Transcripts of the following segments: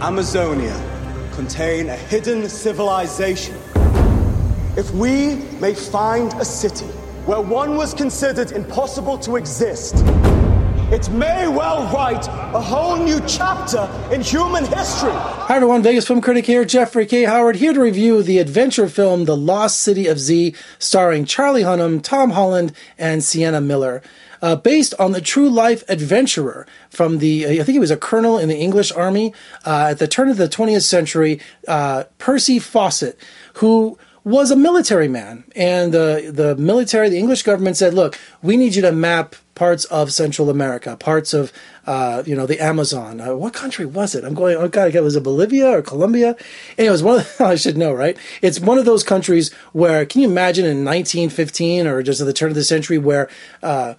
Amazonia contain a hidden civilization. If we may find a city where one was considered impossible to exist, it may well write a whole new chapter in human history. Hi everyone, Vegas film critic here, Jeffrey K. Howard, here to review the adventure film The Lost City of Z, starring Charlie Hunnam, Tom Holland, and Sienna Miller. Uh, based on the true life adventurer from the, I think he was a colonel in the English army uh, at the turn of the 20th century, uh, Percy Fawcett, who was a military man. And uh, the military, the English government said, look, we need you to map parts of Central America, parts of, uh, you know, the Amazon. Uh, what country was it? I'm going, oh God, was it Bolivia or Colombia? Anyways, one of the, I should know, right? It's one of those countries where, can you imagine in 1915 or just at the turn of the century where, uh,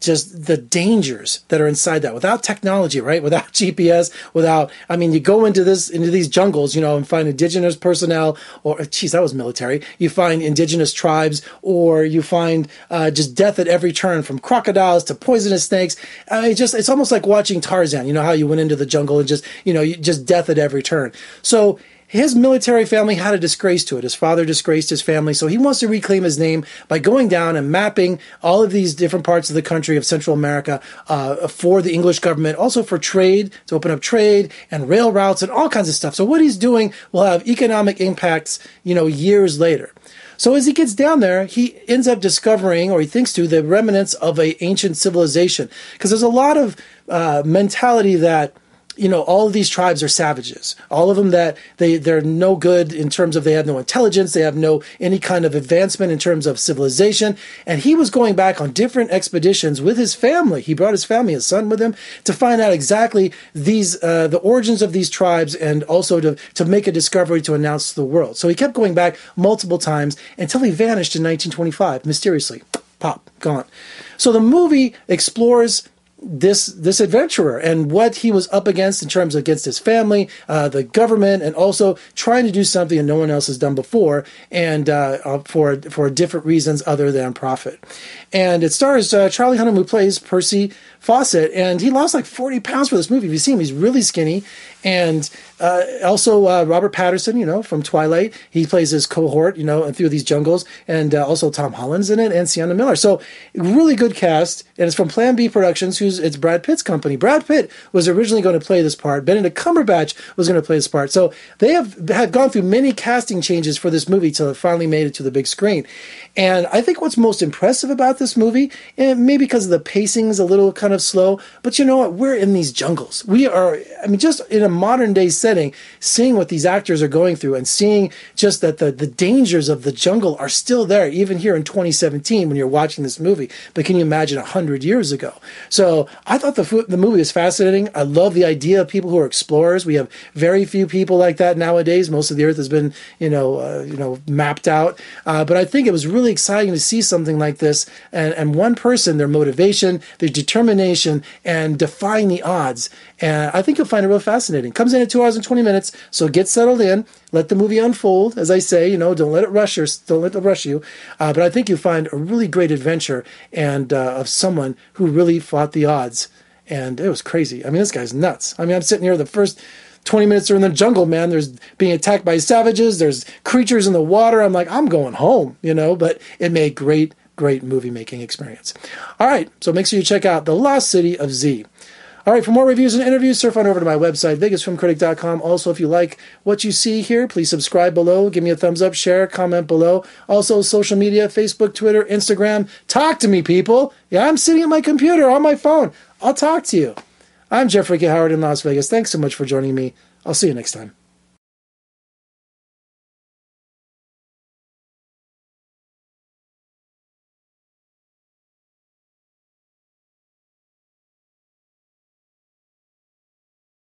just the dangers that are inside that without technology, right? Without GPS, without, I mean, you go into this, into these jungles, you know, and find indigenous personnel or, geez, that was military. You find indigenous tribes or you find, uh, just death at every turn from crocodiles to poisonous snakes. I mean, just, it's almost like watching Tarzan. You know how you went into the jungle and just, you know, you, just death at every turn. So his military family had a disgrace to it. His father disgraced his family, so he wants to reclaim his name by going down and mapping all of these different parts of the country of Central America uh, for the English government, also for trade, to open up trade and rail routes and all kinds of stuff. So what he's doing will have economic impacts, you know, years later. So as he gets down there, he ends up discovering, or he thinks to, the remnants of a ancient civilization. Because there's a lot of uh, mentality that you know all of these tribes are savages. All of them that they they're no good in terms of they have no intelligence they have no any kind of advancement in terms of civilization. And he was going back on different expeditions with his family. He brought his family his son with him to find out exactly these uh, the origins of these tribes and also to to make a discovery to announce to the world. So he kept going back multiple times until he vanished in 1925 mysteriously. Pop gone. So the movie explores this this adventurer and what he was up against in terms of against his family, uh, the government, and also trying to do something that no one else has done before, and uh, uh for for different reasons other than profit. And it stars uh, Charlie Hunnam, who plays Percy Fawcett, and he lost like forty pounds for this movie. If you see him, he's really skinny, and uh, also uh, Robert Pattinson, you know, from Twilight, he plays his cohort, you know, and through these jungles, and also Tom Holland's in it, and Sienna Miller. So really good cast, and it's from Plan B Productions, who's it's Brad Pitt's company. Brad Pitt was originally going to play this part. Benedict Cumberbatch was going to play this part. So they have have gone through many casting changes for this movie till it finally made it to the big screen. And I think what's most impressive about this movie, and maybe because of the pacing's a little kind of slow, but you know what? We're in these jungles. We are, I mean, just in a modern day setting, seeing what these actors are going through and seeing just that the, the dangers of the jungle are still there, even here in 2017 when you're watching this movie. But can you imagine 100 years ago? So I thought the, the movie was fascinating. I love the idea of people who are explorers. We have very few people like that nowadays. Most of the earth has been, you know, uh, you know, mapped out. Uh, but I think it was really exciting to see something like this and, and one person, their motivation, their determination, and defying the odds. And I think you'll find it real fascinating. Comes in at two hours and 20 minutes, so get settled in. Let the movie unfold. As I say, you know, don't let it rush you. Don't let it rush you. Uh, but I think you'll find a really great adventure and uh, of someone who really fought the odds. And it was crazy. I mean, this guy's nuts. I mean, I'm sitting here the first 20 minutes are in the jungle, man. There's being attacked by savages. There's creatures in the water. I'm like, I'm going home, you know, but it made great, great movie making experience. All right. So make sure you check out The Lost City of Z. All right, for more reviews and interviews, surf on over to my website, vegasfilmcritic.com. Also, if you like what you see here, please subscribe below, give me a thumbs up, share, comment below. Also, social media, Facebook, Twitter, Instagram. Talk to me, people. Yeah, I'm sitting at my computer on my phone. I'll talk to you. I'm Jeffrey K. Howard in Las Vegas. Thanks so much for joining me. I'll see you next time.